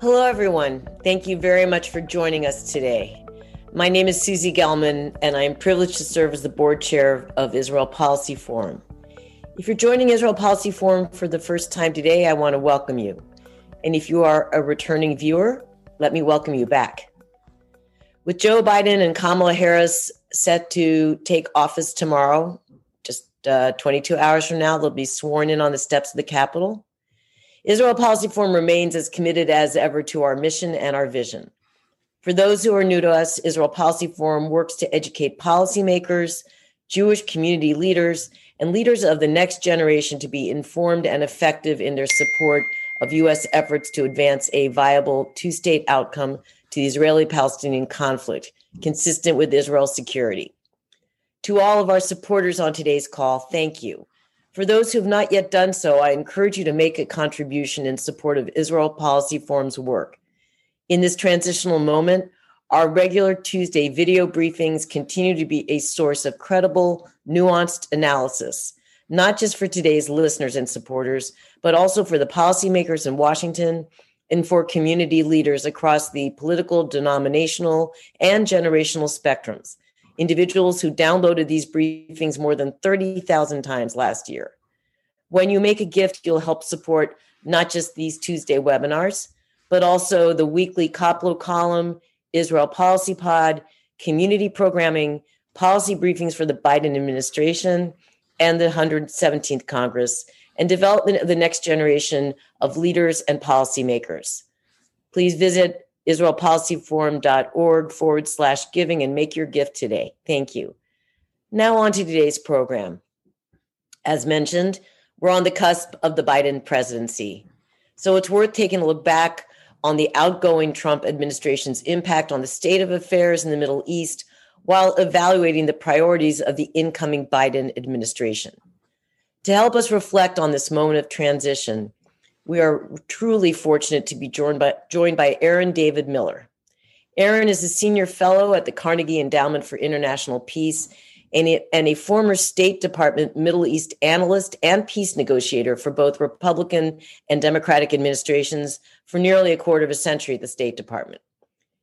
Hello, everyone. Thank you very much for joining us today. My name is Susie Gelman, and I am privileged to serve as the board chair of Israel Policy Forum. If you're joining Israel Policy Forum for the first time today, I want to welcome you. And if you are a returning viewer, let me welcome you back. With Joe Biden and Kamala Harris set to take office tomorrow, just uh, 22 hours from now, they'll be sworn in on the steps of the Capitol. Israel Policy Forum remains as committed as ever to our mission and our vision. For those who are new to us, Israel Policy Forum works to educate policymakers, Jewish community leaders, and leaders of the next generation to be informed and effective in their support of U.S. efforts to advance a viable two state outcome to the Israeli Palestinian conflict, consistent with Israel's security. To all of our supporters on today's call, thank you. For those who have not yet done so, I encourage you to make a contribution in support of Israel Policy Forum's work. In this transitional moment, our regular Tuesday video briefings continue to be a source of credible, nuanced analysis, not just for today's listeners and supporters, but also for the policymakers in Washington and for community leaders across the political, denominational, and generational spectrums individuals who downloaded these briefings more than 30,000 times last year. When you make a gift, you'll help support not just these Tuesday webinars, but also the weekly Koplow column, Israel Policy Pod, community programming, policy briefings for the Biden administration and the 117th Congress, and development of the next generation of leaders and policymakers. Please visit israelpolicyforum.org forward slash giving and make your gift today. Thank you. Now, on to today's program. As mentioned, we're on the cusp of the Biden presidency. So it's worth taking a look back on the outgoing Trump administration's impact on the state of affairs in the Middle East while evaluating the priorities of the incoming Biden administration. To help us reflect on this moment of transition, we are truly fortunate to be joined by, joined by Aaron David Miller. Aaron is a senior fellow at the Carnegie Endowment for International Peace and a, and a former State Department Middle East analyst and peace negotiator for both Republican and Democratic administrations for nearly a quarter of a century at the State Department.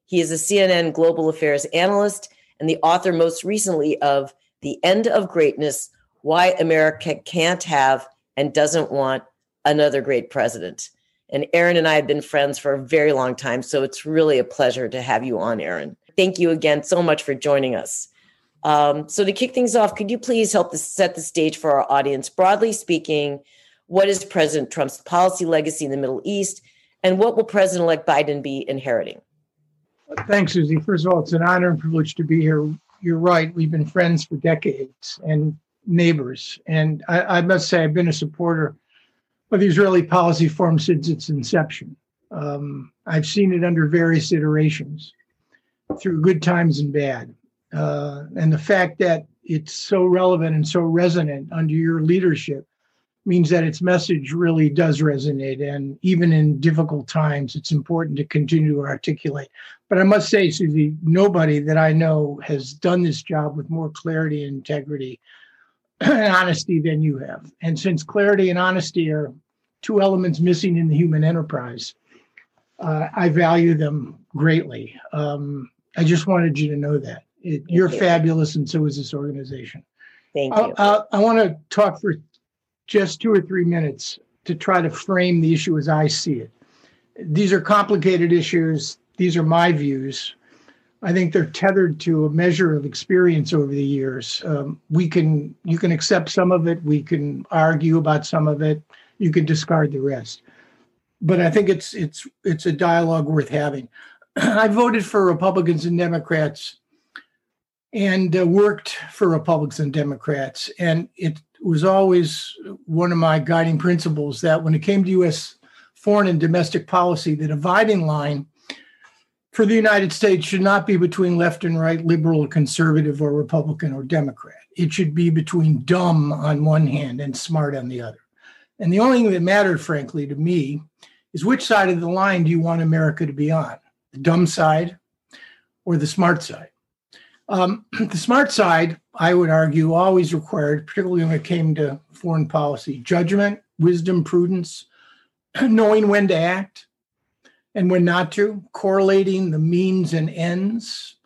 He is a CNN global affairs analyst and the author most recently of The End of Greatness Why America Can't Have and Doesn't Want another great president. And Aaron and I have been friends for a very long time. So it's really a pleasure to have you on, Aaron. Thank you again so much for joining us. Um, so, to kick things off, could you please help to set the stage for our audience? Broadly speaking, what is President Trump's policy legacy in the Middle East, and what will President elect Biden be inheriting? Thanks, Susie. First of all, it's an honor and privilege to be here. You're right. We've been friends for decades and neighbors. And I, I must say, I've been a supporter of the Israeli Policy Forum since its inception. Um, I've seen it under various iterations through good times and bad. Uh, and the fact that it's so relevant and so resonant under your leadership means that its message really does resonate. And even in difficult times, it's important to continue to articulate. But I must say, Susie, nobody that I know has done this job with more clarity and integrity and honesty than you have. And since clarity and honesty are two elements missing in the human enterprise, uh, I value them greatly. Um, I just wanted you to know that. It, you're you. fabulous, and so is this organization. Thank you. I, I want to talk for just two or three minutes to try to frame the issue as I see it. These are complicated issues. These are my views. I think they're tethered to a measure of experience over the years. Um, we can you can accept some of it, we can argue about some of it, you can discard the rest. But I think it's it's it's a dialogue worth having. I voted for Republicans and Democrats and uh, worked for Republicans and Democrats, and it was always one of my guiding principles that when it came to U.S. foreign and domestic policy, the dividing line for the United States should not be between left and right, liberal, conservative, or Republican or Democrat. It should be between dumb on one hand and smart on the other. And the only thing that mattered, frankly, to me is which side of the line do you want America to be on? The dumb side or the smart side? Um, the smart side, I would argue, always required, particularly when it came to foreign policy, judgment, wisdom, prudence, knowing when to act, and when not to, correlating the means and ends,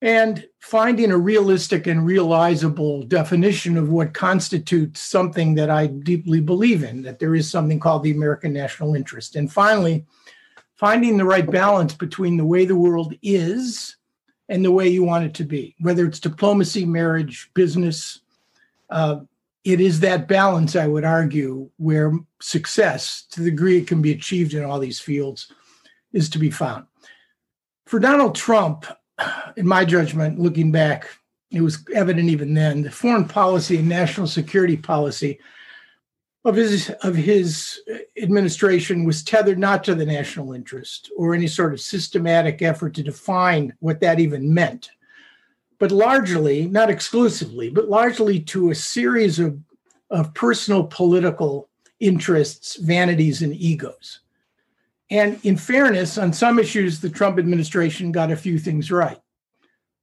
and finding a realistic and realizable definition of what constitutes something that I deeply believe in, that there is something called the American national interest. And finally, finding the right balance between the way the world is and the way you want it to be, whether it's diplomacy, marriage, business. Uh, it is that balance, I would argue, where success, to the degree it can be achieved in all these fields, is to be found. For Donald Trump, in my judgment, looking back, it was evident even then, the foreign policy and national security policy of his of his administration was tethered not to the national interest or any sort of systematic effort to define what that even meant, but largely, not exclusively, but largely to a series of, of personal political interests, vanities, and egos. And in fairness, on some issues, the Trump administration got a few things right.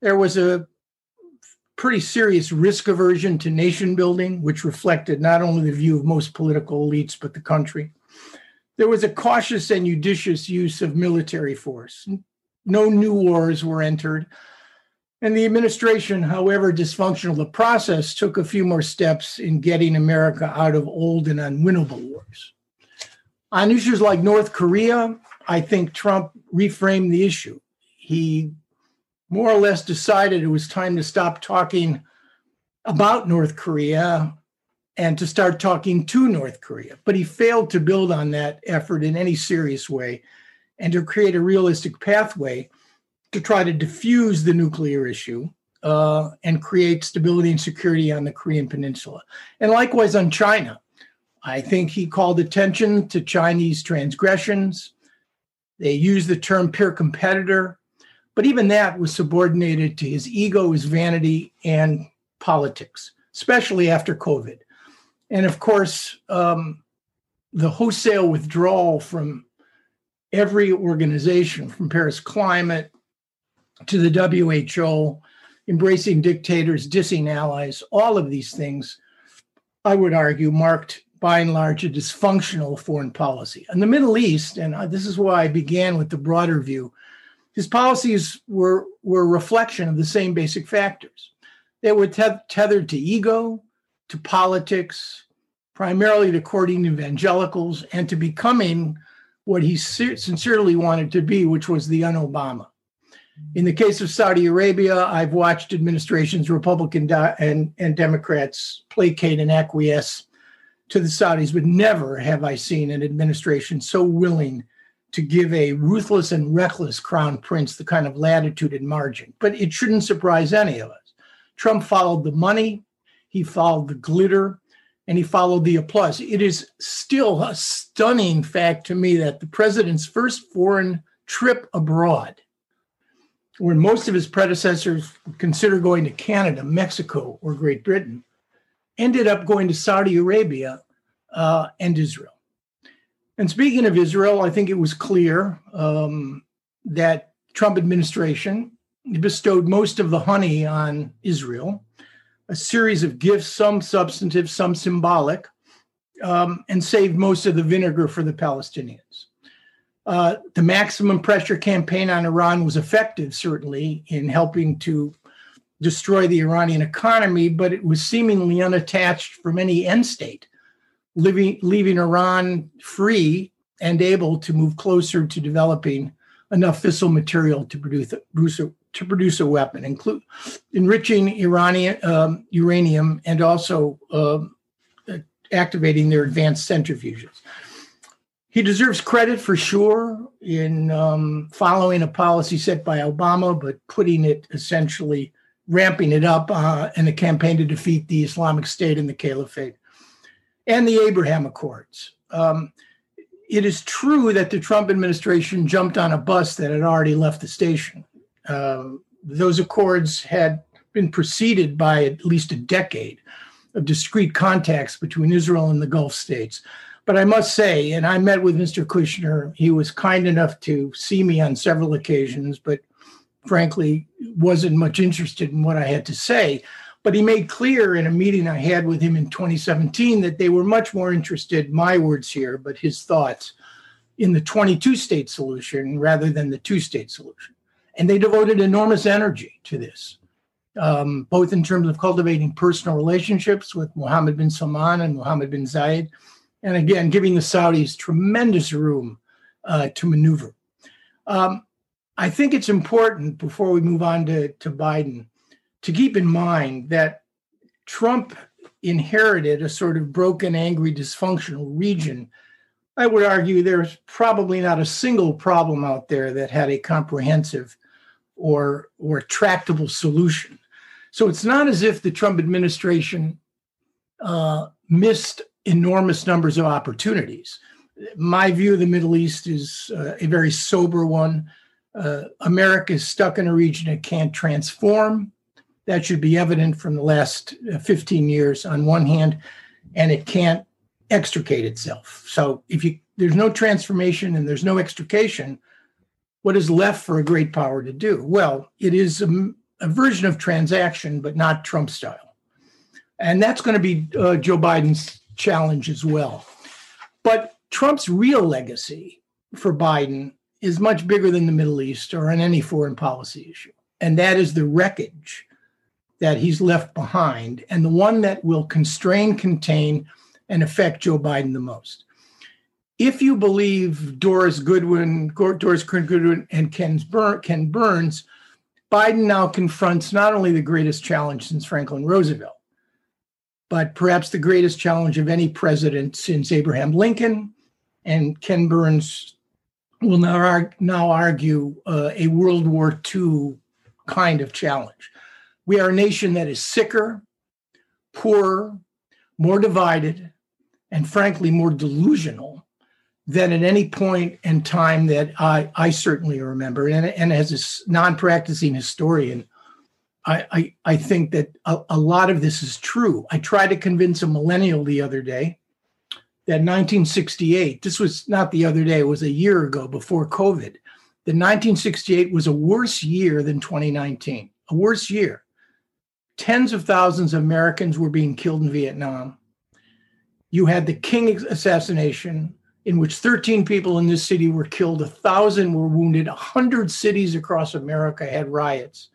There was a pretty serious risk aversion to nation building, which reflected not only the view of most political elites, but the country. There was a cautious and judicious use of military force. No new wars were entered. And the administration, however dysfunctional the process, took a few more steps in getting America out of old and unwinnable wars. On issues like North Korea, I think Trump reframed the issue. He more or less decided it was time to stop talking about North Korea and to start talking to North Korea. But he failed to build on that effort in any serious way and to create a realistic pathway to try to diffuse the nuclear issue uh, and create stability and security on the Korean Peninsula. And likewise on China. I think he called attention to Chinese transgressions. They used the term peer competitor, but even that was subordinated to his ego, his vanity, and politics, especially after COVID. And of course, um, the wholesale withdrawal from every organization, from Paris Climate to the WHO, embracing dictators, dissing allies, all of these things, I would argue, marked by and large, a dysfunctional foreign policy. In the Middle East, and uh, this is why I began with the broader view, his policies were, were a reflection of the same basic factors. They were tethered to ego, to politics, primarily to courting evangelicals, and to becoming what he sincerely wanted to be, which was the un Obama. In the case of Saudi Arabia, I've watched administrations, Republican and, and Democrats, placate and acquiesce to the Saudis, but never have I seen an administration so willing to give a ruthless and reckless crown prince the kind of latitude and margin. But it shouldn't surprise any of us. Trump followed the money, he followed the glitter, and he followed the applause. It is still a stunning fact to me that the president's first foreign trip abroad, when most of his predecessors considered going to Canada, Mexico, or Great Britain, ended up going to Saudi Arabia uh, and Israel. And speaking of Israel, I think it was clear um, that Trump administration bestowed most of the honey on Israel, a series of gifts, some substantive, some symbolic, um, and saved most of the vinegar for the Palestinians. Uh, the maximum pressure campaign on Iran was effective, certainly, in helping to destroy the Iranian economy, but it was seemingly unattached from any end state, leaving, leaving Iran free and able to move closer to developing enough fissile material to produce, produce a, to produce a weapon, include enriching Iranian um, uranium and also um, activating their advanced centrifuges. He deserves credit for sure in um, following a policy set by Obama, but putting it essentially ramping it up uh, in a campaign to defeat the Islamic State and the Caliphate, and the Abraham Accords. Um, it is true that the Trump administration jumped on a bus that had already left the station. Uh, those accords had been preceded by at least a decade of discrete contacts between Israel and the Gulf states. But I must say, and I met with Mr. Kushner, he was kind enough to see me on several occasions, but frankly, wasn't much interested in what I had to say. But he made clear in a meeting I had with him in 2017 that they were much more interested, my words here, but his thoughts, in the 22 state solution rather than the two state solution. And they devoted enormous energy to this, um, both in terms of cultivating personal relationships with Mohammed bin Salman and Mohammed bin Zayed, and again, giving the Saudis tremendous room uh, to maneuver. Um, I think it's important before we move on to, to Biden to keep in mind that Trump inherited a sort of broken, angry, dysfunctional region. I would argue there's probably not a single problem out there that had a comprehensive or, or tractable solution. So it's not as if the Trump administration uh, missed enormous numbers of opportunities. My view of the Middle East is uh, a very sober one. Uh, America is stuck in a region it can't transform. That should be evident from the last uh, 15 years on one hand, and it can't extricate itself. So if you there's no transformation and there's no extrication, what is left for a great power to do? Well, it is a, a version of transaction, but not Trump style. And that's going to be uh, Joe Biden's challenge as well. But Trump's real legacy for Biden is much bigger than the Middle East or on any foreign policy issue. And that is the wreckage that he's left behind and the one that will constrain, contain, and affect Joe Biden the most. If you believe Doris Goodwin, Doris Goodwin, and Ken Burns, Biden now confronts not only the greatest challenge since Franklin Roosevelt, but perhaps the greatest challenge of any president since Abraham Lincoln. And Ken Burns will now, now argue uh, a World War II kind of challenge. We are a nation that is sicker, poorer, more divided, and frankly, more delusional than at any point in time that I, I certainly remember. And, and as a non practicing historian, I, I, I, think that a, a lot of this is true. I tried to convince a millennial the other day that 1968, this was not the other day, it was a year ago before COVID, that 1968 was a worse year than 2019, a worse year tens of thousands of Americans were being killed in Vietnam. You had the King assassination, in which 13 people in this city were killed, a thousand were wounded, 100 cities across America had riots.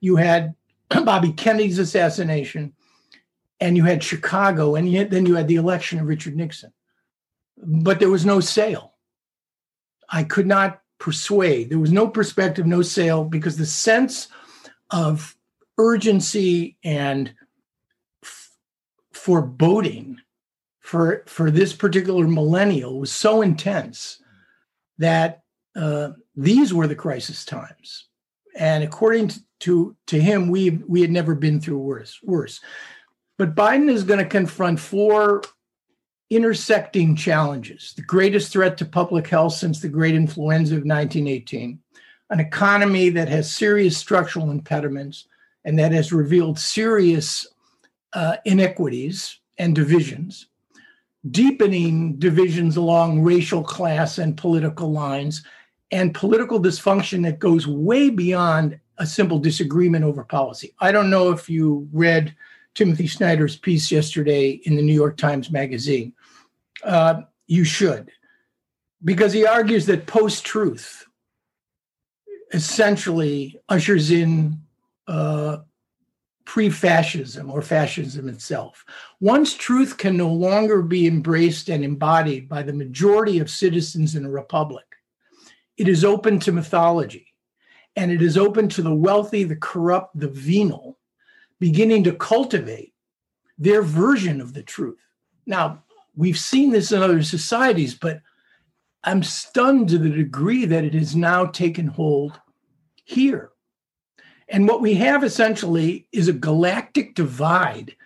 You had Bobby Kennedy's assassination, and you had Chicago, and yet then you had the election of Richard Nixon. But there was no sale. I could not persuade. There was no perspective, no sale, because the sense of urgency and f- foreboding for for this particular millennial was so intense that uh, these were the crisis times, and according to, to to him, we we had never been through worse worse. But Biden is going to confront four intersecting challenges: the greatest threat to public health since the Great Influenza of 1918, an economy that has serious structural impediments, and that has revealed serious uh, inequities and divisions, deepening divisions along racial, class, and political lines, and political dysfunction that goes way beyond a simple disagreement over policy. I don't know if you read Timothy Snyder's piece yesterday in the New York Times Magazine. Uh, you should, because he argues that post truth essentially ushers in uh, pre fascism or fascism itself. Once truth can no longer be embraced and embodied by the majority of citizens in a republic, it is open to mythology and it is open to the wealthy, the corrupt, the venal, beginning to cultivate their version of the truth. Now, we've seen this in other societies, but I'm stunned to the degree that it has now taken hold here. And what we have essentially is a galactic divide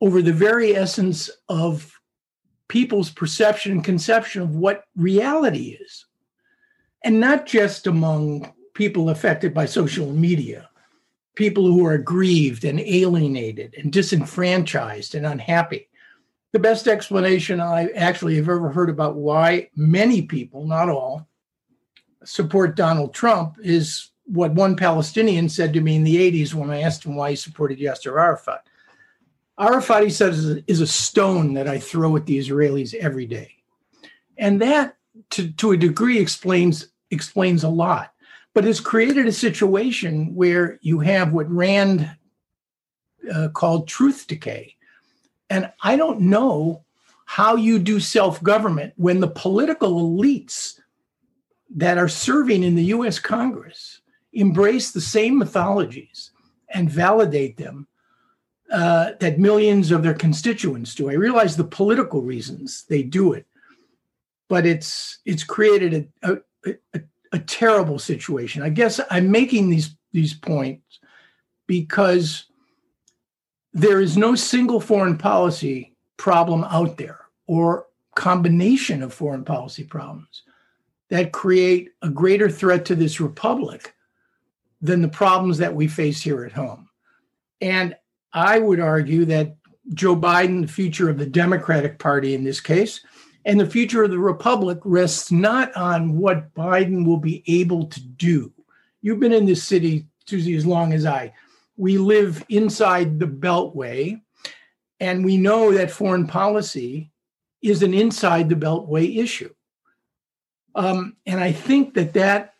over the very essence of people's perception and conception of what reality is. And not just among people affected by social media, people who are aggrieved and alienated and disenfranchised and unhappy. The best explanation I actually have ever heard about why many people, not all, support Donald Trump is what one Palestinian said to me in the 80s when I asked him why he supported Yasser Arafat. Arafat, he says, is a stone that I throw at the Israelis every day. And that to, to a degree explains explains a lot. But it's created a situation where you have what Rand uh, called truth decay. And I don't know how you do self government when the political elites that are serving in the US Congress embrace the same mythologies and validate them uh, that millions of their constituents do. I realize the political reasons they do it, but it's it's created a, a, a, a terrible situation. I guess I'm making these these points because there is no single foreign policy problem out there or combination of foreign policy problems that create a greater threat to this republic than the problems that we face here at home. And I would argue that Joe Biden, the future of the Democratic Party in this case, and the future of the Republic rests not on what Biden will be able to do. You've been in this city, Susie, as long as I. We live inside the Beltway, and we know that foreign policy is an inside the Beltway issue. Um, and I think that that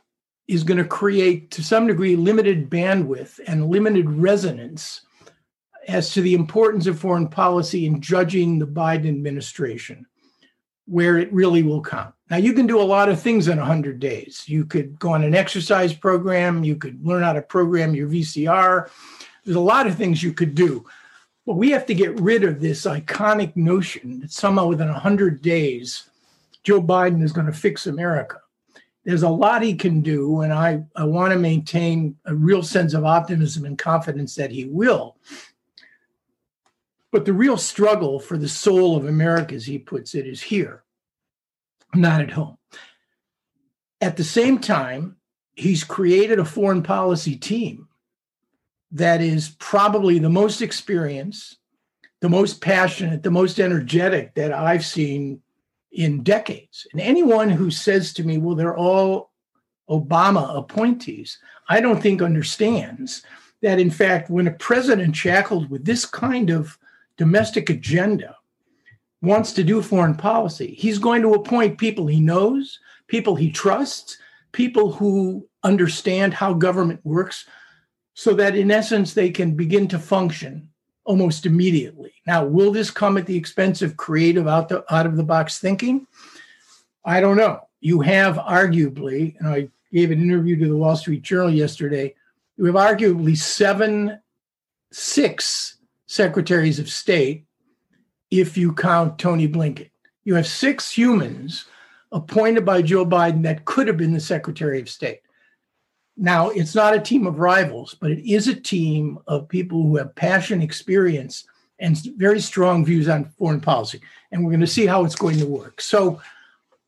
is going to create, to some degree, limited bandwidth and limited resonance as to the importance of foreign policy in judging the Biden administration, where it really will come. Now, you can do a lot of things in 100 days. You could go on an exercise program, you could learn how to program your VCR. There's a lot of things you could do. But we have to get rid of this iconic notion that somehow within 100 days, Joe Biden is going to fix America there's a lot he can do, and I, I want to maintain a real sense of optimism and confidence that he will. But the real struggle for the soul of America, as he puts it, is here, not at home. At the same time, he's created a foreign policy team that is probably the most experienced, the most passionate, the most energetic that I've seen in decades. And anyone who says to me, well, they're all Obama appointees, I don't think understands that, in fact, when a president shackled with this kind of domestic agenda wants to do foreign policy, he's going to appoint people he knows, people he trusts, people who understand how government works, so that in essence they can begin to function almost immediately. Now, will this come at the expense of creative out, the, out of the box thinking? I don't know. You have arguably, and I gave an interview to the Wall Street Journal yesterday, you have arguably seven, six secretaries of state if you count Tony Blinken. You have six humans appointed by Joe Biden that could have been the Secretary of State. Now, it's not a team of rivals, but it is a team of people who have passion, experience, and very strong views on foreign policy. And we're going to see how it's going to work. So,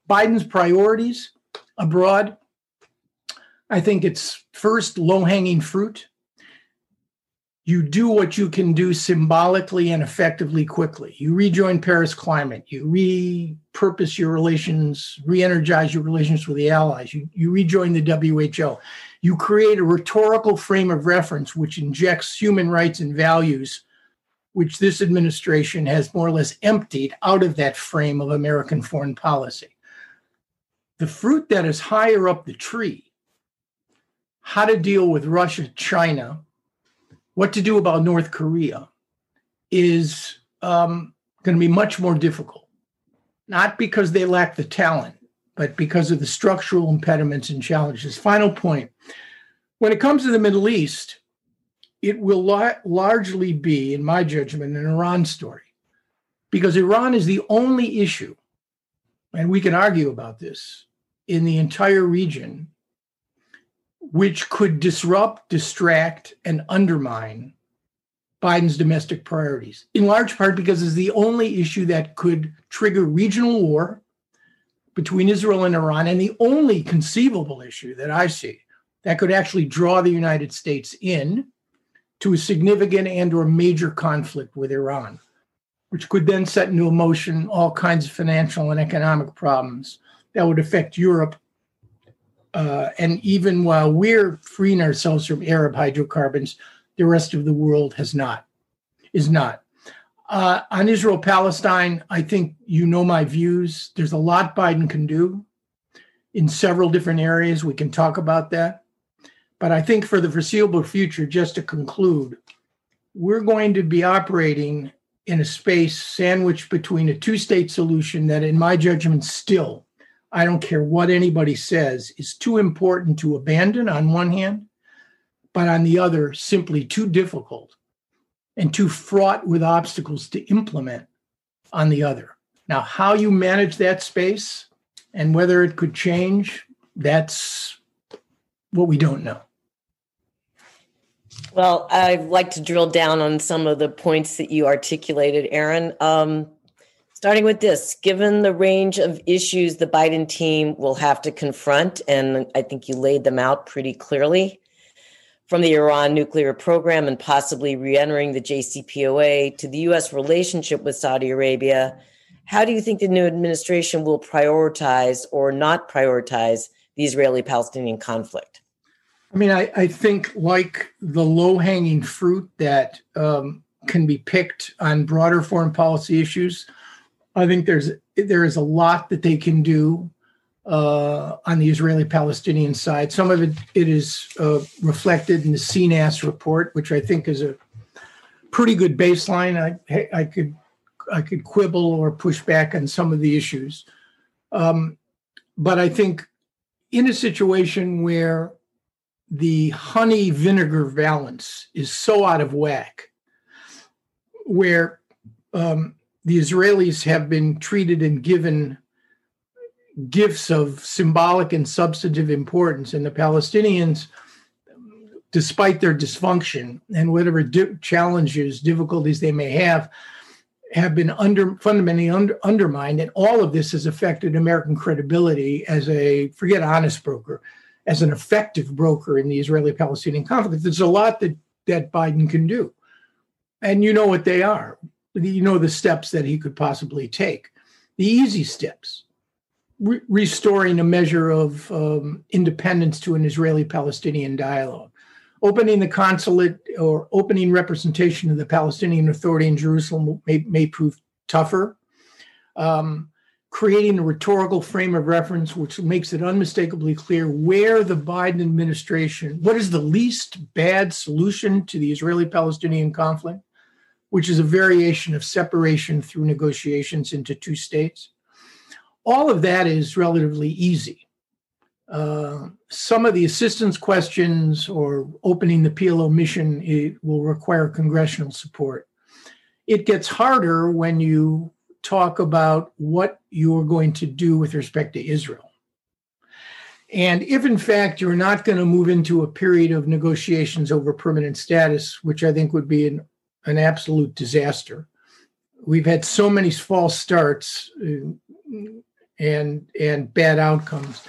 Biden's priorities abroad, I think it's first low hanging fruit. You do what you can do symbolically and effectively quickly. You rejoin Paris climate. You repurpose your relations, re energize your relations with the allies. You, you rejoin the WHO you create a rhetorical frame of reference which injects human rights and values, which this administration has more or less emptied out of that frame of American foreign policy. The fruit that is higher up the tree, how to deal with Russia, China, what to do about North Korea, is um, going to be much more difficult. Not because they lack the talent, but because of the structural impediments and challenges. Final point when it comes to the Middle East, it will la- largely be, in my judgment, an Iran story, because Iran is the only issue, and we can argue about this, in the entire region which could disrupt, distract, and undermine Biden's domestic priorities, in large part because it's the only issue that could trigger regional war between Israel and Iran, and the only conceivable issue that I see that could actually draw the United States in to a significant and or major conflict with Iran, which could then set into motion all kinds of financial and economic problems that would affect Europe. Uh, and even while we're freeing ourselves from Arab hydrocarbons, the rest of the world has not, is not. Uh, on Israel Palestine, I think you know my views. There's a lot Biden can do. in several different areas. We can talk about that. But I think for the foreseeable future, just to conclude, we're going to be operating in a space sandwiched between a two state solution that, in my judgment, still, I don't care what anybody says, is too important to abandon on one hand, but on the other, simply too difficult and too fraught with obstacles to implement on the other. Now, how you manage that space and whether it could change, that's what we don't know. Well, I'd like to drill down on some of the points that you articulated, Aaron. Um, starting with this, given the range of issues the Biden team will have to confront, and I think you laid them out pretty clearly, from the Iran nuclear program and possibly re entering the JCPOA to the U.S. relationship with Saudi Arabia, how do you think the new administration will prioritize or not prioritize the Israeli Palestinian conflict? I mean, I, I think like the low hanging fruit that um, can be picked on broader foreign policy issues, I think there's there is a lot that they can do uh, on the Israeli-Palestinian side. Some of it it is uh, reflected in the CNAS report, which I think is a pretty good baseline. I I could I could quibble or push back on some of the issues, um, but I think in a situation where the honey vinegar balance is so out of whack, where um, the Israelis have been treated and given gifts of symbolic and substantive importance, and the Palestinians, despite their dysfunction and whatever di- challenges, difficulties they may have, have been under fundamentally under, undermined, and all of this has affected American credibility as a forget honest broker, as an effective broker in the Israeli Palestinian conflict. There's a lot that, that Biden can do. And you know what they are. You know the steps that he could possibly take. The easy steps re- restoring a measure of um, independence to an Israeli Palestinian dialogue, opening the consulate or opening representation of the Palestinian Authority in Jerusalem may, may prove tougher. Um, creating a rhetorical frame of reference which makes it unmistakably clear where the Biden administration, what is the least bad solution to the Israeli Palestinian conflict, which is a variation of separation through negotiations into two states. All of that is relatively easy. Uh, some of the assistance questions or opening the PLO mission will require congressional support. It gets harder when you talk about what you're going to do with respect to Israel. And if, in fact, you're not going to move into a period of negotiations over permanent status, which I think would be an, an absolute disaster, we've had so many false starts uh, and, and bad outcomes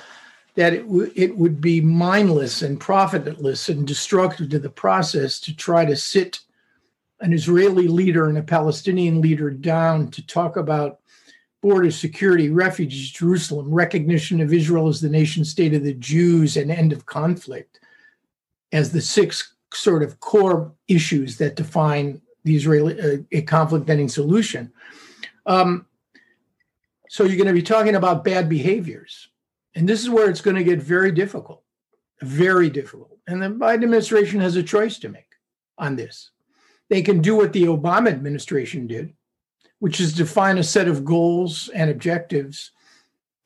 that it, w- it would be mindless and profitless and destructive to the process to try to sit an Israeli leader and a Palestinian leader down to talk about border security, refugees, Jerusalem, recognition of Israel as the nation state of the Jews, and end of conflict as the six sort of core issues that define the Israeli uh, a conflict ending solution. Um, so you're going to be talking about bad behaviors, and this is where it's going to get very difficult, very difficult. And the Biden administration has a choice to make on this. They can do what the Obama administration did, which is define a set of goals and objectives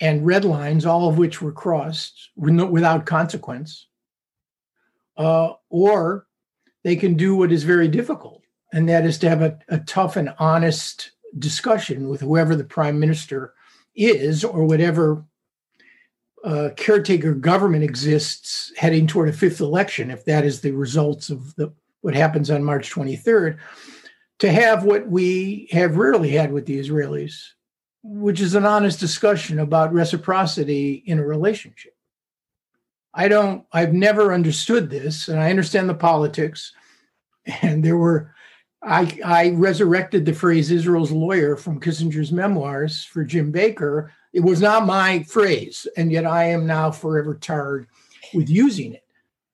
and red lines, all of which were crossed without consequence. Uh, or they can do what is very difficult, and that is to have a, a tough and honest discussion with whoever the prime minister is or whatever uh, caretaker government exists heading toward a fifth election, if that is the results of the what happens on March 23rd, to have what we have rarely had with the Israelis, which is an honest discussion about reciprocity in a relationship. I don't, I've never understood this, and I understand the politics. And there were, I, I resurrected the phrase Israel's lawyer from Kissinger's memoirs for Jim Baker. It was not my phrase, and yet I am now forever tarred with using it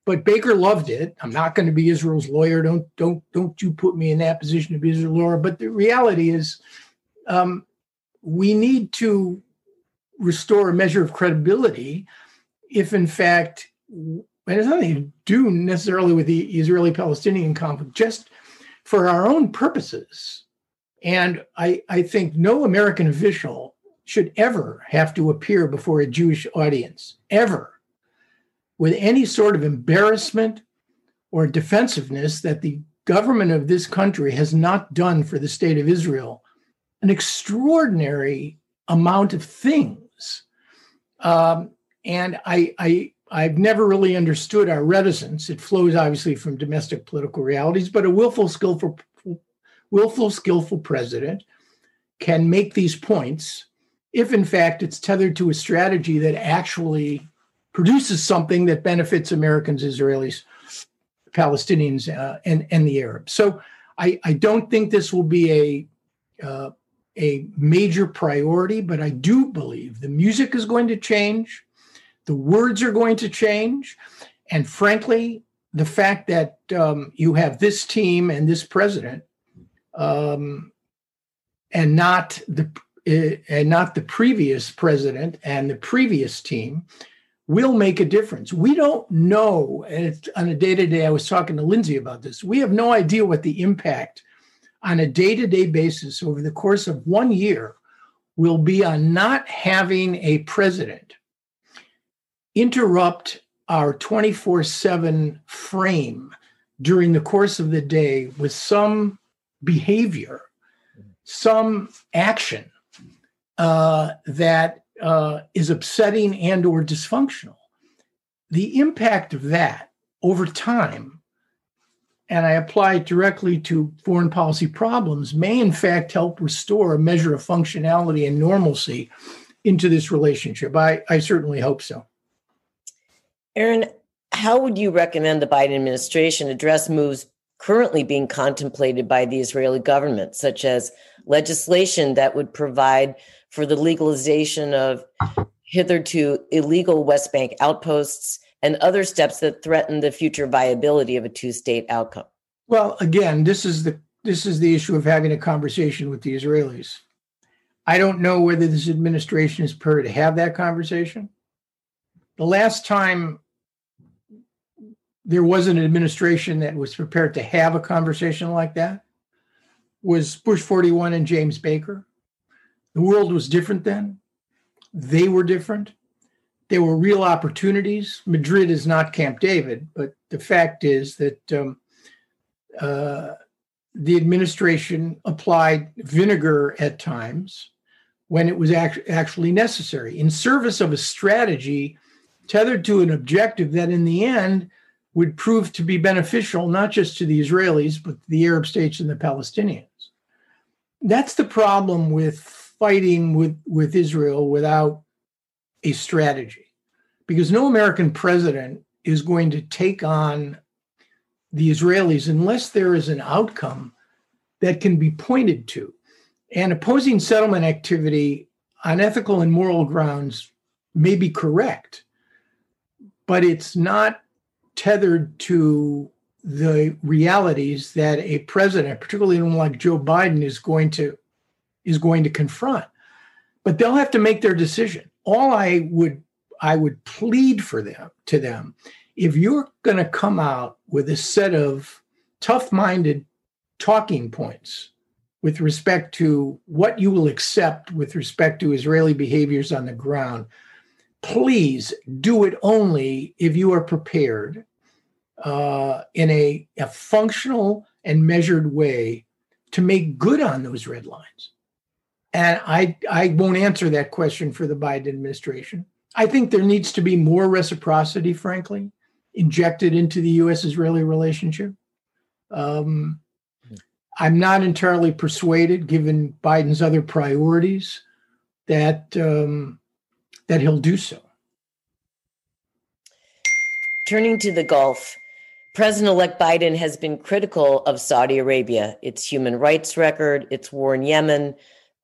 but Baker loved it. I'm not going to be Israel's lawyer. Don't don't don't you put me in that position to be Israel's lawyer. But the reality is, um, we need to restore a measure of credibility if, in fact, and it's nothing to do necessarily with the Israeli Palestinian conflict, just for our own purposes. And I, I think no American official should ever have to appear before a Jewish audience, ever, with any sort of embarrassment or defensiveness that the government of this country has not done for the state of Israel an extraordinary amount of things. Um, and I, I, I've never really understood our reticence. It flows obviously from domestic political realities, but a willful, skillful, willful, skillful president can make these points if, in fact, it's tethered to a strategy that actually produces something that benefits Americans, Israelis, Palestinians, uh, and and the Arabs. So I, I don't think this will be a uh, a major priority, but I do believe the music is going to change, the words are going to change, and frankly, the fact that um, you have this team and this president, um, and not the uh, and not the previous president and the previous team will make a difference. We don't know, and on a day to day, I was talking to Lindsay about this. We have no idea what the impact on a day to day basis over the course of one year will be on not having a president interrupt our 24 7 frame during the course of the day with some behavior, some action uh, that uh, is upsetting and or dysfunctional. The impact of that over time and i apply it directly to foreign policy problems may in fact help restore a measure of functionality and normalcy into this relationship. I, I certainly hope so aaron how would you recommend the biden administration address moves currently being contemplated by the israeli government such as legislation that would provide for the legalization of hitherto illegal West Bank outposts and other steps that threaten the future viability of a two-state outcome. Well, again, this is the this is the issue of having a conversation with the Israelis. I don't know whether this administration is prepared to have that conversation. The last time there was an administration that was prepared to have a conversation like that was Bush 41 and James Baker. The world was different then. They were different. There were real opportunities. Madrid is not Camp David, but the fact is that um, uh, the administration applied vinegar at times when it was act- actually necessary in service of a strategy tethered to an objective that in the end would prove to be beneficial not just to the Israelis, but the Arab states and the Palestinians. That's the problem with fighting with, with Israel without a strategy because no American president is going to take on the Israelis unless there is an outcome that can be pointed to. And opposing settlement activity on ethical and moral grounds may be correct, but it's not tethered to the realities that a president, particularly one like Joe Biden, is going to is going to confront. But they'll have to make their decision. All I would I would plead for them to them if you're going to come out with a set of tough-minded talking points with respect to what you will accept with respect to Israeli behaviors on the ground, please do it only if you are prepared uh, in a, a functional and measured way to make good on those red lines. And I, I won't answer that question for the Biden administration. I think there needs to be more reciprocity, frankly, injected into the US Israeli relationship. Um, I'm not entirely persuaded, given Biden's other priorities, that um, that he'll do so. Turning to the Gulf, President elect Biden has been critical of Saudi Arabia, its human rights record, its war in Yemen,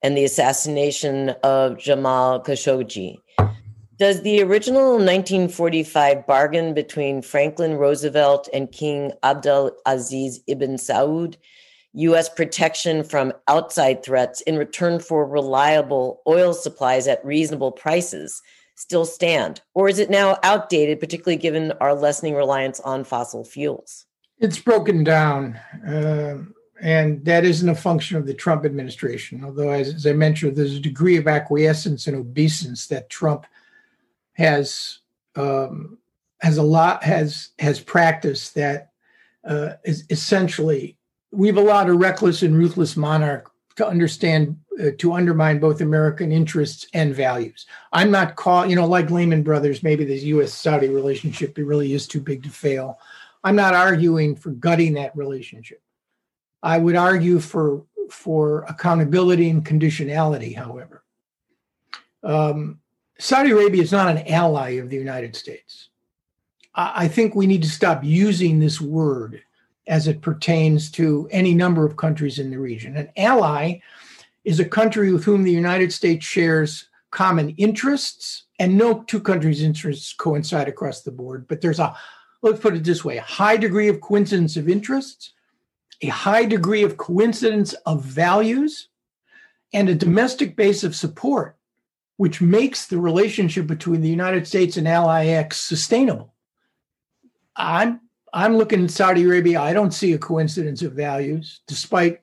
and the assassination of Jamal Khashoggi. Does the original 1945 bargain between Franklin Roosevelt and King Abdul Aziz ibn Saud U.S. protection from outside threats in return for reliable oil supplies at reasonable prices still stand? Or is it now outdated, particularly given our lessening reliance on fossil fuels? It's broken down. Uh, and that isn't a function of the Trump administration. Although, as, as I mentioned, there's a degree of acquiescence and obeisance that Trump has um, has a lot has has practiced that uh, is essentially we've allowed a reckless and ruthless monarch to understand uh, to undermine both American interests and values. I'm not call you know like Lehman Brothers, maybe the U.S. Saudi relationship it really is too big to fail. I'm not arguing for gutting that relationship. I would argue for for accountability and conditionality. However, um, Saudi Arabia is not an ally of the United States. I, I think we need to stop using this word as it pertains to any number of countries in the region. An ally is a country with whom the United States shares common interests, and no two countries' interests coincide across the board, but there's a, let's put it this way, a high degree of coincidence of interests a high degree of coincidence of values, and a domestic base of support, which makes the relationship between the United States and Ally X sustainable. I'm I'm looking at Saudi Arabia. I don't see a coincidence of values, despite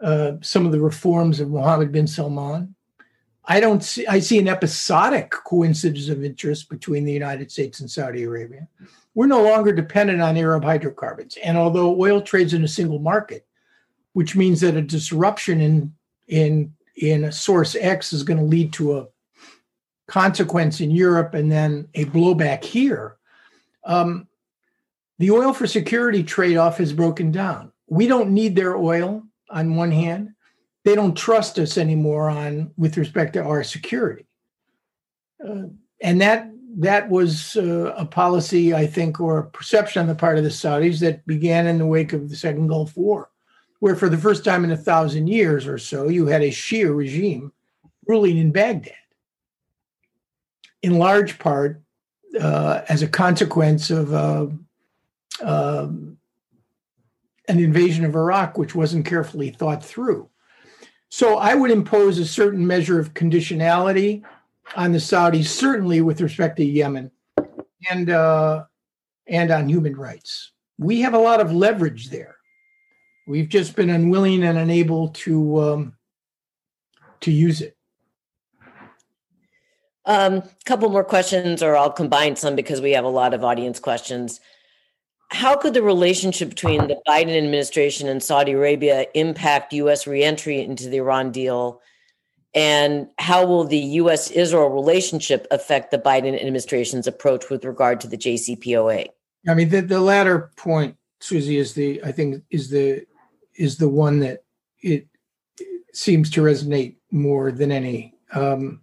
uh, some of the reforms of Mohammed bin Salman. I don't see. I see an episodic coincidence of interest between the United States and Saudi Arabia we're no longer dependent on Arab hydrocarbons. And although oil trades in a single market, which means that a disruption in in in source X is going to lead to a consequence in Europe and then a blowback here. Um, the oil for security trade off has broken down. We don't need their oil on one hand. They don't trust us anymore on with respect to our security. Uh, and that that was uh, a policy, I think, or a perception on the part of the Saudis that began in the wake of the Second Gulf War, where for the first time in a thousand years or so, you had a Shia regime ruling in Baghdad, in large part uh, as a consequence of uh, um, an invasion of Iraq, which wasn't carefully thought through. So I would impose a certain measure of conditionality on the Saudis, certainly with respect to Yemen and uh, and on human rights. We have a lot of leverage there. We've just been unwilling and unable to um, to use it. A um, couple more questions, or I'll combine some because we have a lot of audience questions. How could the relationship between the Biden administration and Saudi Arabia impact U.S. reentry into the Iran deal? And how will the U.S. Israel relationship affect the Biden administration's approach with regard to the JCPOA? I mean, the, the latter point, Susie, is the I think is the is the one that it, seems to resonate more than any. Um,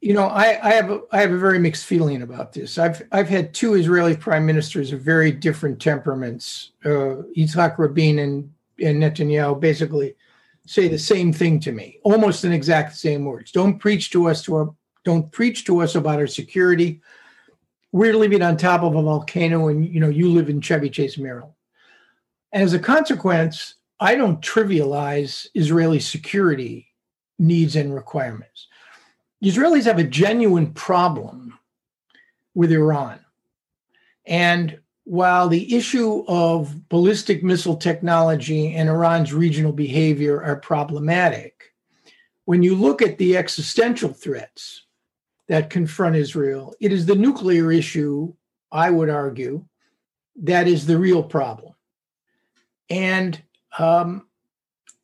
you know, I, I have a, I have a very mixed feeling about this. I've I've had two Israeli prime ministers of very different temperaments, uh, Yitzhak Rabin and and Netanyahu, basically say the same thing to me, almost in exact same words. Don't preach to us to our, don't preach to us about our security. We're living on top of a volcano, and you know you live in Chevy Chase, Maryland. And as a consequence, I don't trivialize Israeli security needs and requirements. Israelis have a genuine problem with Iran. And while the issue of ballistic missile technology and Iran's regional behavior are problematic, when you look at the existential threats that confront Israel, it is the nuclear issue, I would argue, that is the real problem. And um,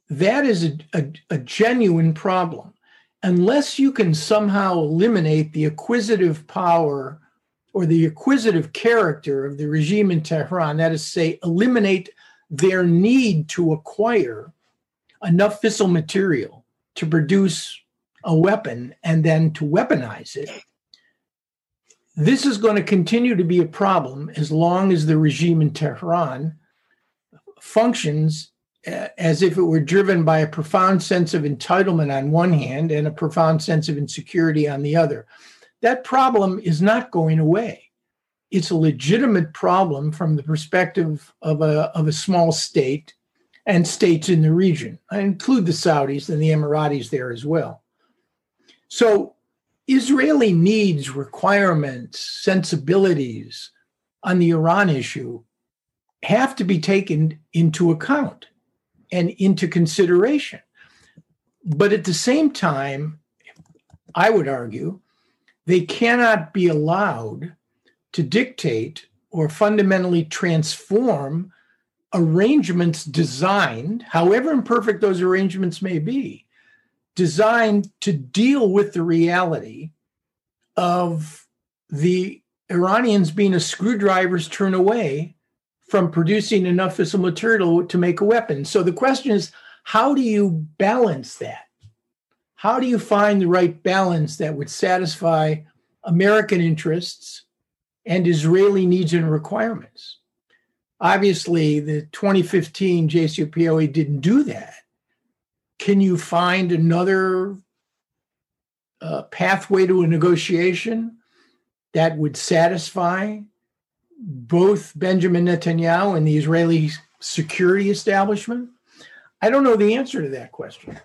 that is a, a, a genuine problem. Unless you can somehow eliminate the acquisitive power or the acquisitive character of the regime in Tehran, that is, say, eliminate their need to acquire enough fissile material to produce a weapon and then to weaponize it. This is going to continue to be a problem as long as the regime in Tehran functions as if it were driven by a profound sense of entitlement on one hand and a profound sense of insecurity on the other that problem is not going away. It's a legitimate problem from the perspective of a, of a small state and states in the region. I include the Saudis and the Emiratis there as well. So, Israeli needs, requirements, sensibilities on the Iran issue have to be taken into account and into consideration. But at the same time, I would argue, they cannot be allowed to dictate or fundamentally transform arrangements designed, however imperfect those arrangements may be, designed to deal with the reality of the Iranians being a screwdriver's turn away from producing enough fissile material to make a weapon. So the question is, how do you balance that? How do you find the right balance that would satisfy American interests and Israeli needs and requirements? Obviously, the 2015 JCPOA didn't do that. Can you find another uh, pathway to a negotiation that would satisfy both Benjamin Netanyahu and the Israeli security establishment? I don't know the answer to that question.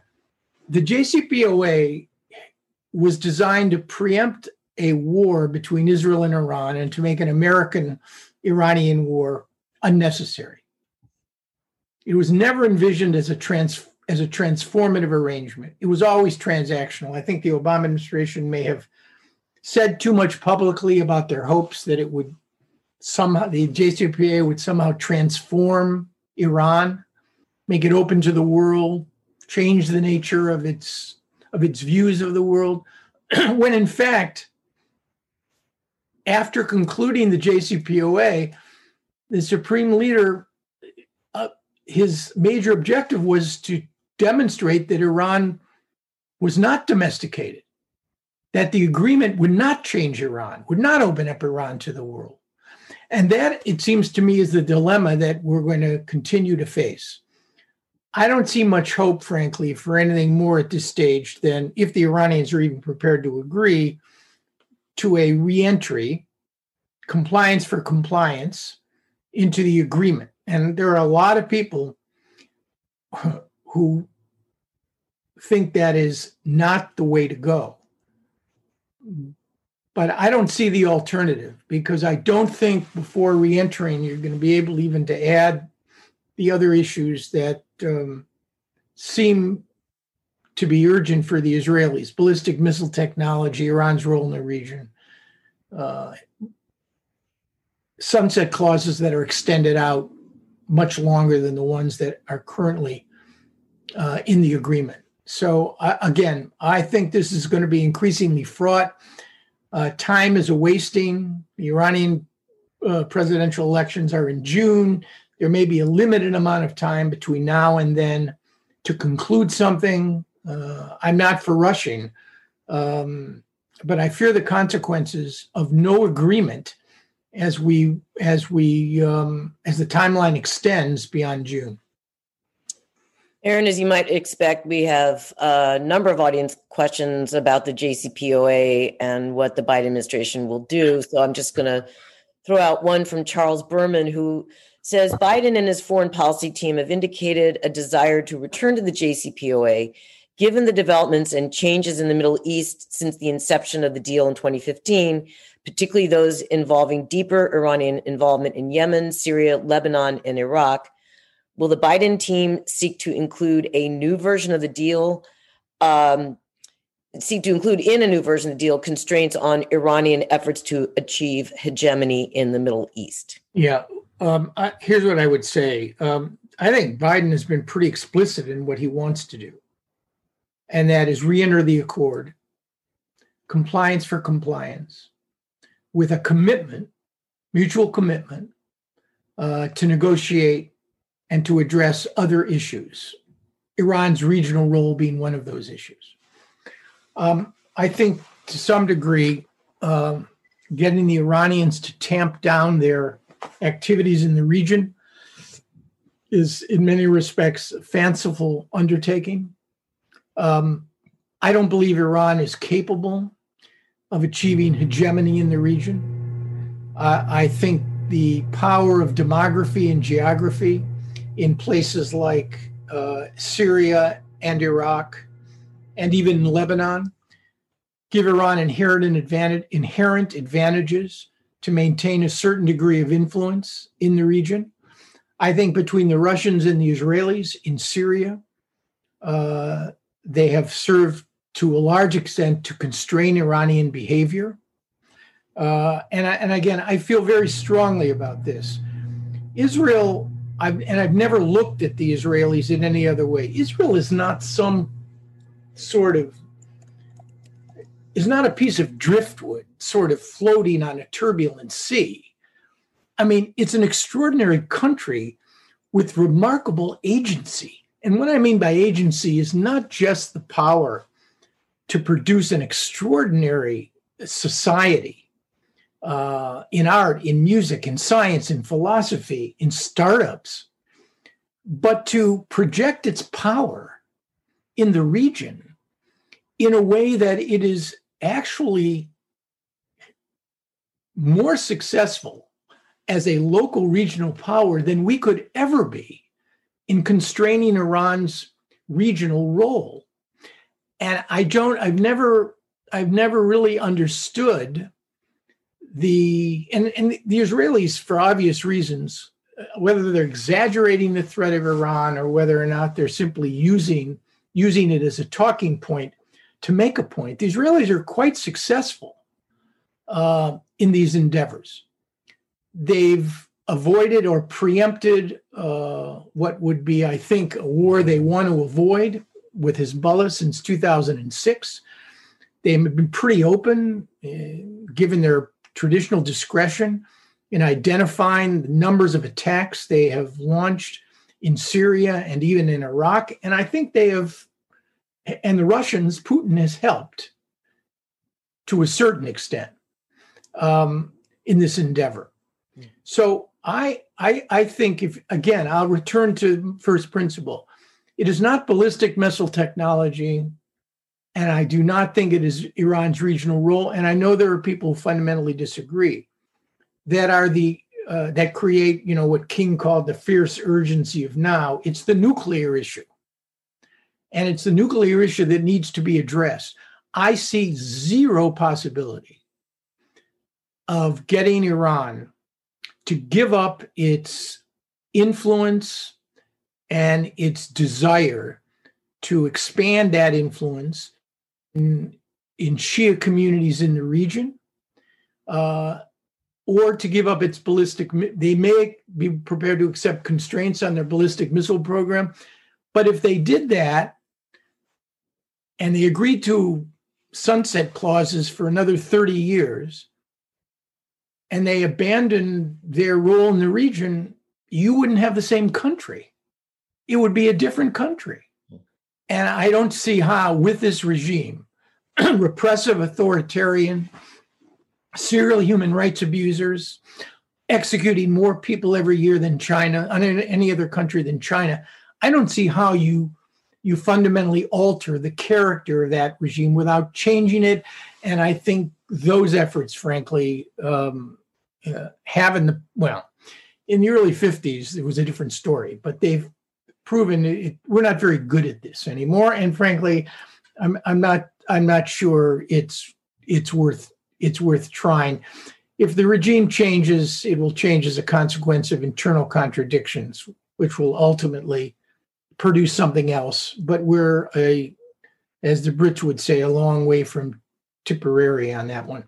The JCPOA was designed to preempt a war between Israel and Iran and to make an American Iranian war unnecessary. It was never envisioned as a trans as a transformative arrangement. It was always transactional. I think the Obama administration may have said too much publicly about their hopes that it would somehow the JCPOA would somehow transform Iran, make it open to the world, change the nature of its of its views of the world, when in fact, after concluding the JCPOA, the supreme leader, uh, his major objective was to demonstrate that Iran was not domesticated, that the agreement would not change Iran, would not open up Iran to the world. And that, it seems to me, is the dilemma that we're going to continue to face. I don't see much hope, frankly, for anything more at this stage than if the Iranians are even prepared to agree to a reentry, compliance for compliance into the agreement. And there are a lot of people who think that is not the way to go. But I don't see the alternative because I don't think before reentering you're going to be able even to add the other issues that um, seem to be urgent for the Israelis ballistic missile technology, Iran's role in the region, uh, sunset clauses that are extended out much longer than the ones that are currently uh, in the agreement. So, uh, again, I think this is going to be increasingly fraught. Uh, time is a wasting. The Iranian uh, presidential elections are in June there may be a limited amount of time between now and then to conclude something. Uh, I'm not for rushing, um, but I fear the consequences of no agreement as we as we um, as the timeline extends beyond June. Aaron, as you might expect, we have a number of audience questions about the JCPOA and what the Biden administration will do. So I'm just going to throw out one from Charles Berman, who says Biden and his foreign policy team have indicated a desire to return to the JCPOA given the developments and changes in the Middle East since the inception of the deal in 2015, particularly those involving deeper Iranian involvement in Yemen, Syria, Lebanon, and Iraq. Will the Biden team seek to include a new version of the deal? Um, seek to include in a new version of the deal constraints on Iranian efforts to achieve hegemony in the Middle East? Yeah, um, I, here's what I would say. Um, I think Biden has been pretty explicit in what he wants to do, and that is re-enter the accord, compliance for compliance, with a commitment, mutual commitment, uh, to negotiate and to address other issues. Iran's regional role being one of those issues. Um, I think to some degree, uh, getting the Iranians to tamp down their activities in the region is in many respects a fanciful undertaking. Um, I don't believe Iran is capable of achieving hegemony in the region. Uh, I think the power of demography and geography in places like uh, Syria and Iraq and even Lebanon, give Iran inherent, advantage, inherent advantages to maintain a certain degree of influence in the region. I think between the Russians and the Israelis in Syria, uh, they have served to a large extent to constrain Iranian behavior. Uh, and, I, and again, I feel very strongly about this. Israel, I've, and I've never looked at the Israelis in any other way. Israel is not some sort of, is not a piece of driftwood sort of floating on a turbulent sea. I mean, it's an extraordinary country with remarkable agency. And what I mean by agency is not just the power to produce an extraordinary society uh, in art, in music, in science, in philosophy, in startups, but to project its power in the region in a way that it is actually more successful as a local regional power than we could ever be in constraining Iran's regional role. And I don't, I've never, I've never really understood the, and, and the Israelis, for obvious reasons, uh, whether they're exaggerating the threat of Iran or whether or not they're simply using using it as a talking point to make a point. The Israelis are quite successful uh, in these endeavors they've avoided or preempted uh, what would be, I think, a war they want to avoid with Hezbollah since 2006. They've been pretty open, uh, given their traditional discretion in identifying the numbers of attacks they have launched in Syria and even in Iraq. And I think they have, and the Russians, Putin has helped to a certain extent um, in this endeavor. So I, I, I think if again, I'll return to first principle. It is not ballistic missile technology, and I do not think it is Iran's regional role. And I know there are people who fundamentally disagree. That are the uh, that create, you know, what King called the fierce urgency of now. It's the nuclear issue, and it's the nuclear issue that needs to be addressed. I see zero possibility of getting Iran to give up its influence and its desire to expand that influence in, in Shia communities in the region, uh, or to give up its ballistic. They may be prepared to accept constraints on their ballistic missile program, but if they did that, and they agreed to sunset clauses for another 30 years, and they abandoned their role in the region, you wouldn't have the same country. It would be a different country. And I don't see how, with this regime, repressive, authoritarian, serial human rights abusers, executing more people every year than China, any other country than China, I don't see how you you fundamentally alter the character of that regime without changing it. And I think those efforts, frankly, um, uh, having the well, in the early '50s, it was a different story, but they've proven it, we're not very good at this anymore. And frankly, I'm I'm not I'm not sure it's it's worth it's worth trying. If the regime changes, it will change as a consequence of internal contradictions, which will ultimately produce something else. But we're a, as the Brits would say, a long way from Tipperary on that one.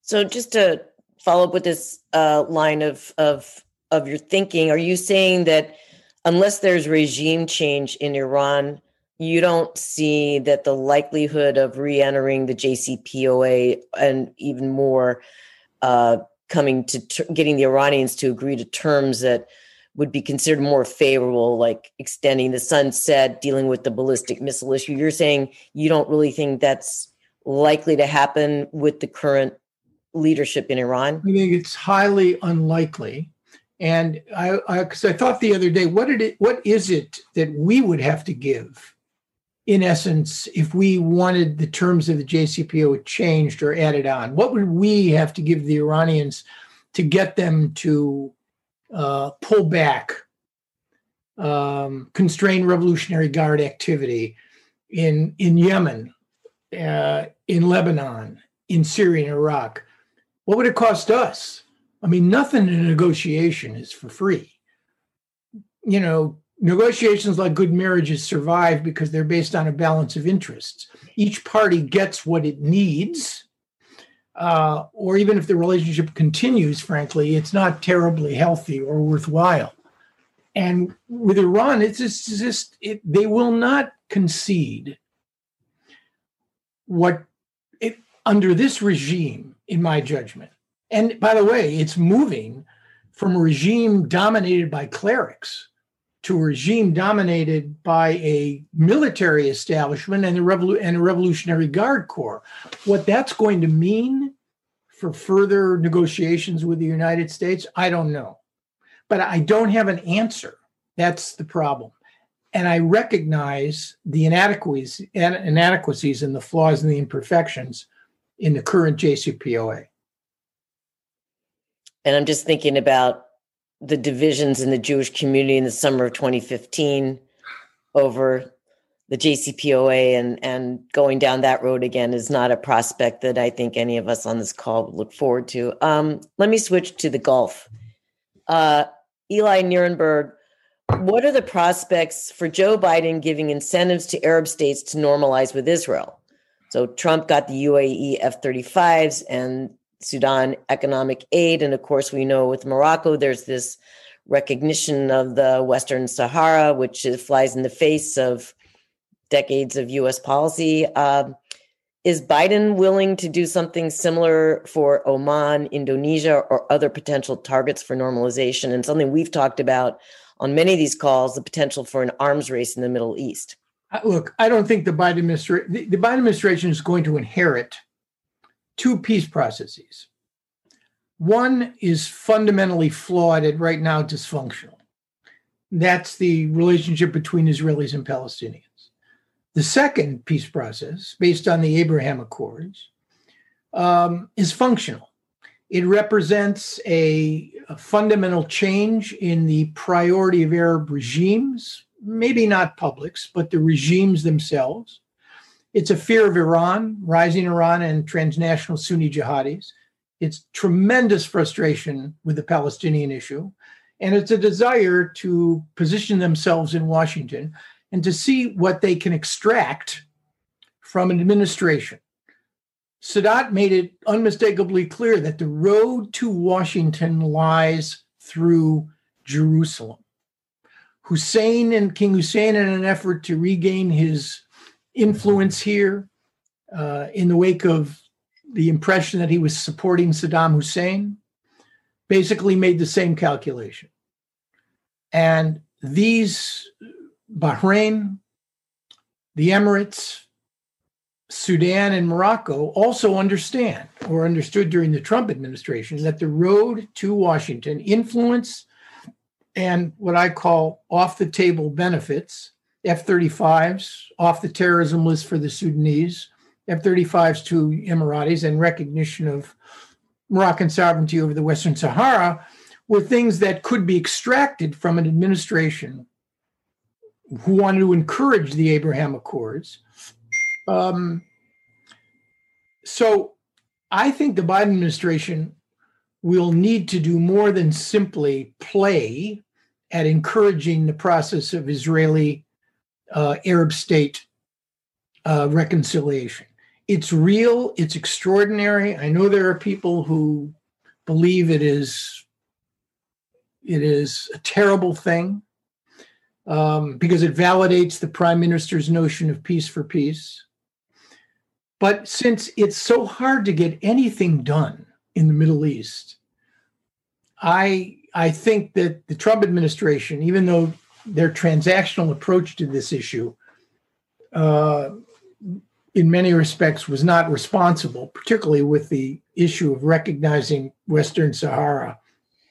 So just to follow up with this uh, line of of of your thinking, are you saying that unless there's regime change in Iran, you don't see that the likelihood of re-entering the JCPOA and even more uh, coming to ter- getting the Iranians to agree to terms that would be considered more favorable, like extending the sunset, dealing with the ballistic missile issue. You're saying you don't really think that's likely to happen with the current leadership in Iran? I think it's highly unlikely. And I, because I, I, thought the other day, what did it, what is it that we would have to give, in essence, if we wanted the terms of the JCPOA changed or added on? What would we have to give the Iranians to get them to uh, pull back um, constrain Revolutionary Guard activity in in Yemen, uh, in Lebanon, in Syria and Iraq, what would it cost us? I mean, nothing in a negotiation is for free. You know, negotiations like good marriages survive because they're based on a balance of interests. Each party gets what it needs, uh, or even if the relationship continues, frankly, it's not terribly healthy or worthwhile. And with Iran, it's just, it's just it, they will not concede what it under this regime, in my judgment. And by the way, it's moving from a regime dominated by clerics to a regime dominated by a military establishment and a, revolu- and a Revolutionary Guard Corps. What that's going to mean for further negotiations with the United States, I don't know. But I don't have an answer. That's the problem. And I recognize the inadequacies, inadequacies and the flaws and the imperfections in the current JCPOA. And I'm just thinking about the divisions in the Jewish community in the summer of 2015 over the JCPOA and and going down that road again is not a prospect that I think any of us on this call would look forward to. Um, let me switch to the Gulf. Uh, Eli Nierenberg, what are the prospects for Joe Biden giving incentives to Arab states to normalize with Israel? So Trump got the UAE F 35s and Sudan economic aid. And of course, we know with Morocco, there's this recognition of the Western Sahara, which flies in the face of decades of US policy. Um, is Biden willing to do something similar for Oman, Indonesia, or other potential targets for normalization? And something we've talked about on many of these calls the potential for an arms race in the Middle East. Look, I don't think the Biden administration the Biden administration is going to inherit two peace processes. One is fundamentally flawed and right now dysfunctional. That's the relationship between Israelis and Palestinians. The second peace process, based on the Abraham Accords, um, is functional. It represents a, a, fundamental change in the priority of Arab regimes, maybe not publics, but the regimes themselves. It's a fear of Iran, rising Iran, and transnational Sunni jihadis. It's tremendous frustration with the Palestinian issue. And it's a desire to position themselves in Washington and to see what they can extract from an administration Sadat made it unmistakably clear that the road to Washington lies through Jerusalem. Hussein and King Hussein, in an effort to regain his influence here uh, in the wake of the impression that he was supporting Saddam Hussein, basically made the same calculation. And these, Bahrain, the Emirates, Sudan and Morocco also understand or understood during the Trump administration that the road to Washington influence and what I call off the table benefits, F 35s, off the terrorism list for the Sudanese, F 35s to Emiratis, and recognition of Moroccan sovereignty over the Western Sahara were things that could be extracted from an administration who wanted to encourage the Abraham Accords. Um, so I think the Biden administration will need to do more than simply play at encouraging the process of Israeli uh, Arab state uh, reconciliation. It's real, it's extraordinary. I know there are people who believe it is it is a terrible thing um, because it validates the prime minister's notion of peace for peace. But since it's so hard to get anything done in the Middle East, I I think that the Trump administration, even though their transactional approach to this issue, uh, in many respects, was not responsible, particularly with the issue of recognizing Western Sahara,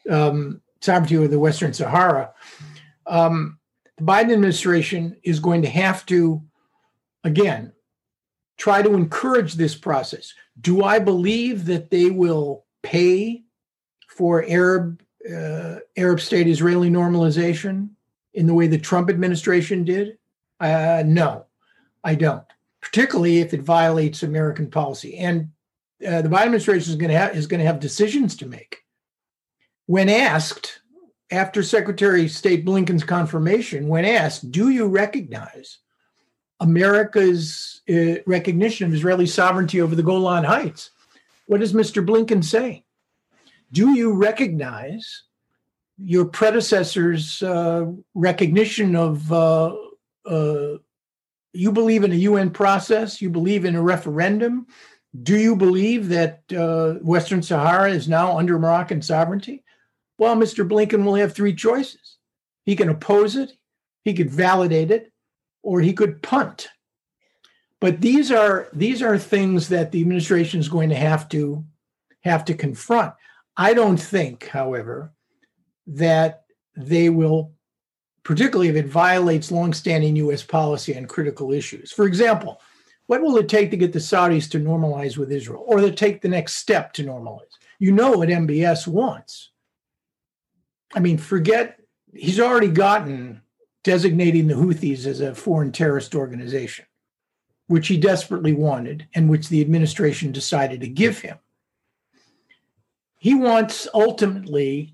um, sovereignty over the Western Sahara. Um, the Biden administration is going to have to, again, try to encourage this process. Do I believe that they will pay for Arab uh, Arab state Israeli normalization? In the way the Trump administration did? Uh, no, I don't. Particularly if it violates American policy, and uh, the Biden administration is going to have is going to have decisions to make. When asked after Secretary of State Blinken's confirmation, when asked, "Do you recognize America's uh, recognition of Israeli sovereignty over the Golan Heights?" What does Mr. Blinken say? Do you recognize your predecessor's uh, recognition of uh, uh, you believe in a UN process, you believe in a referendum. Do you believe that uh, Western Sahara is now under Moroccan sovereignty? Well, Mr. Blinken will have three choices. He can oppose it, he could validate it, or he could punt. But these are these are things that the administration is going to have to have to confront. I don't think, however, that they will, particularly if it violates longstanding U.S. policy on critical issues. For example, what will it take to get the Saudis to normalize with Israel or to take the next step to normalize? You know what MBS wants. I mean, forget, he's already gotten designating the Houthis as a foreign terrorist organization, which he desperately wanted and which the administration decided to give him. He wants ultimately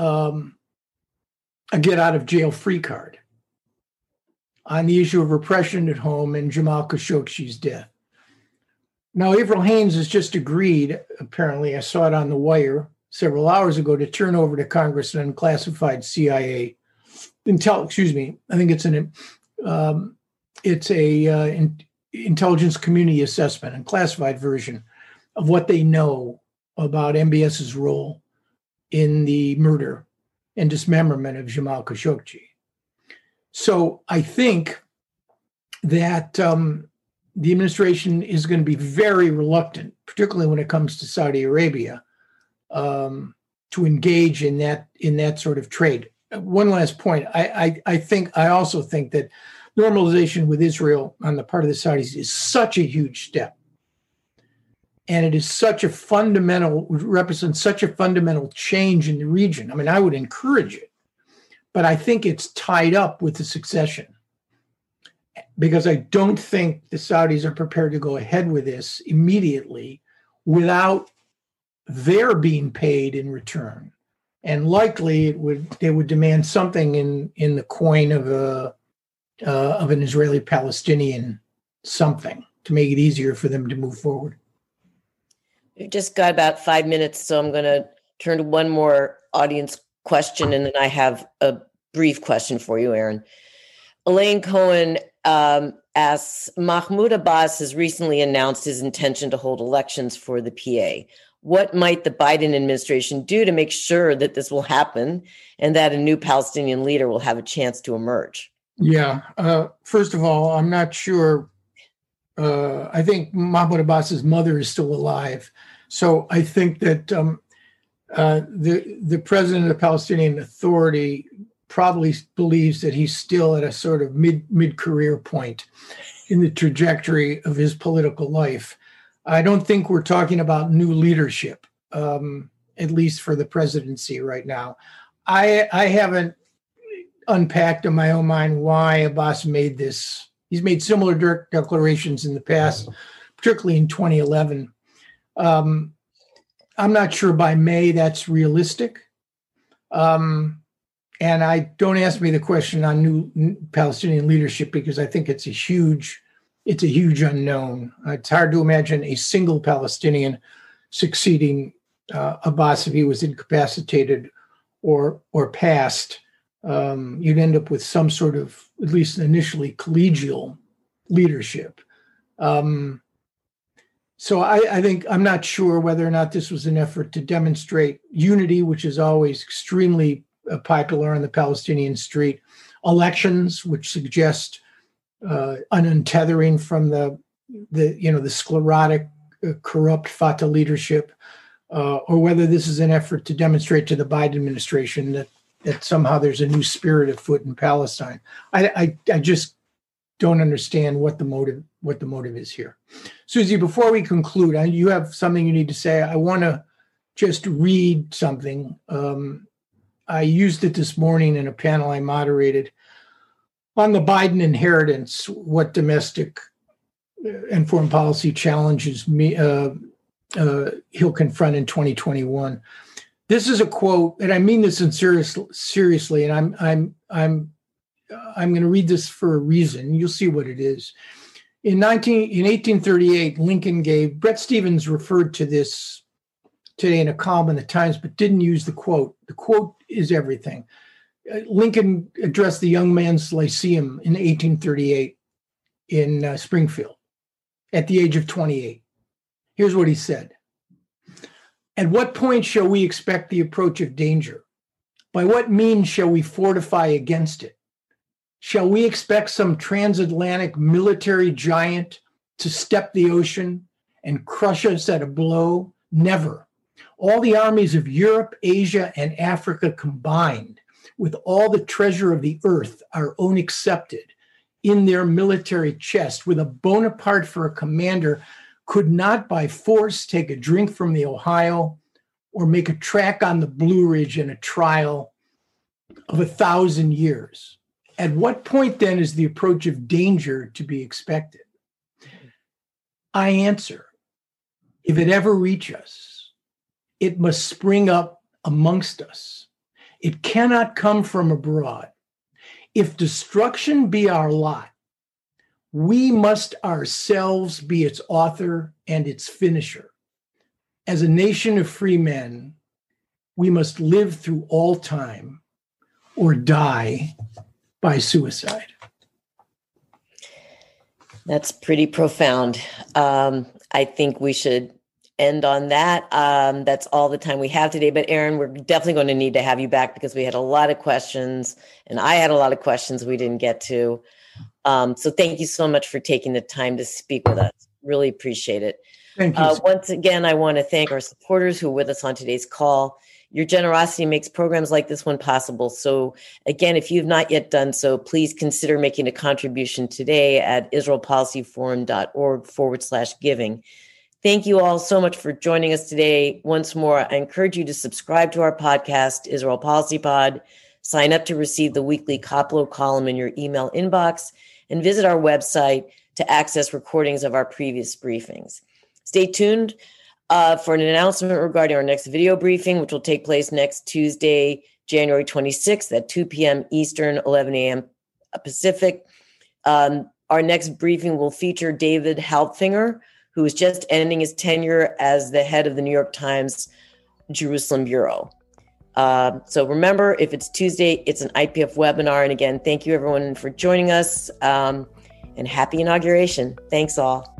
um, a get out of jail free card on the issue of repression at home and Jamal Khashoggi's death. Now, Avril Haines has just agreed, apparently, I saw it on the wire several hours ago, to turn over to Congress an unclassified CIA intel. Excuse me, I think it's an um, it's a uh, in, intelligence community assessment and classified version of what they know about MBS's role in the murder and dismemberment of Jamal Khashoggi. So I think that um, the administration is going to be very reluctant, particularly when it comes to Saudi Arabia, um, to engage in that in that sort of trade. One last point: I, I I think I also think that normalization with Israel on the part of the Saudis is such a huge step and it is such a fundamental represents such a fundamental change in the region. I mean i would encourage it but i think it's tied up with the succession. Because i don't think the saudis are prepared to go ahead with this immediately without their being paid in return. And likely it would they would demand something in in the coin of a uh, of an israeli palestinian something to make it easier for them to move forward We've just got about five minutes, so I'm going to turn to one more audience question, and then I have a brief question for you, Aaron. Elaine Cohen um, asks Mahmoud Abbas has recently announced his intention to hold elections for the PA. What might the Biden administration do to make sure that this will happen and that a new Palestinian leader will have a chance to emerge? Yeah. Uh, first of all, I'm not sure. Uh, I think Mahmoud Abbas's mother is still alive. So I think that um, uh, the the president of the Palestinian Authority probably believes that he's still at a sort of mid mid career point in the trajectory of his political life. I don't think we're talking about new leadership, um, at least for the presidency right now. I I haven't unpacked in my own mind why Abbas made this. He's made similar declarations in the past, particularly in 2011. Um, I'm not sure by May that's realistic. Um, and I don't ask me the question on new Palestinian leadership because I think it's a huge, it's a huge unknown. It's hard to imagine a single Palestinian succeeding uh, Abbas if he was incapacitated or or passed. Um, you'd end up with some sort of, at least initially, collegial leadership. Um, so I, I, think I'm not sure whether or not this was an effort to demonstrate unity, which is always extremely uh, popular on the Palestinian street, elections, which suggest uh, an untethering from the the you know the sclerotic, uh, corrupt Fatah leadership, uh, or whether this is an effort to demonstrate to the Biden administration that that somehow there's a new spirit afoot in Palestine. I, I, I just don't understand what the motive what the motive is here. Susie, before we conclude, you have something you need to say. I want to just read something. Um, I used it this morning in a panel I moderated on the Biden inheritance, what domestic uh, and foreign policy challenges me uh, uh, he'll confront in 2021. This is a quote, and I mean this in serious, seriously, and I'm I'm I'm I'm going to read this for a reason. You'll see what it is. In 19 in 1838, Lincoln gave Bret Stephens referred to this today in a column in the Times, but didn't use the quote. The quote is everything. Uh, Lincoln addressed the Young Men's Lyceum in 1838 in uh, Springfield at the age of 28. Here's what he said At what point shall we expect the approach of danger? By what means shall we fortify against it? Shall we expect some transatlantic military giant to step the ocean and crush us at a blow? Never. All the armies of Europe, Asia, and Africa combined, with all the treasure of the earth, our own accepted, in their military chest, with a Bonaparte for a commander, could not by force take a drink from the Ohio or make a track on the Blue Ridge in a trial of a thousand years. At what point then is the approach of danger to be expected? I answer if it ever reach us, it must spring up amongst us. It cannot come from abroad. If destruction be our lot, we must ourselves be its author and its finisher. As a nation of free men, we must live through all time or die by suicide. That's pretty profound. Um, I think we should end on that. Um, that's all the time we have today. But Aaron, we're definitely going to need to have you back because we had a lot of questions, and I had a lot of questions we didn't get to. Um, so thank you so much for taking the time to speak with us. Really appreciate it. Thank you. Uh, once again, I want to thank our supporters who are with us on today's call. Your generosity makes programs like this one possible. So, again, if you've not yet done so, please consider making a contribution today at israelpolicyforum.org forward slash giving. Thank you all so much for joining us today. Once more, I encourage you to subscribe to our podcast, Israel Policy Pod, sign up to receive the weekly Koplow column in your email inbox, and visit our website to access recordings of our previous briefings. Stay tuned uh, for an announcement regarding our next video briefing, which will take place next Tuesday, January 26th at 2 p.m. Eastern, 11 a.m. Pacific. Um, our next briefing will feature David Halbfinger, who is just ending his tenure as the head of the New York Times Jerusalem Bureau. Uh, so remember, if it's Tuesday, it's an IPF webinar. And again, thank you everyone for joining us um, and happy inauguration. Thanks all.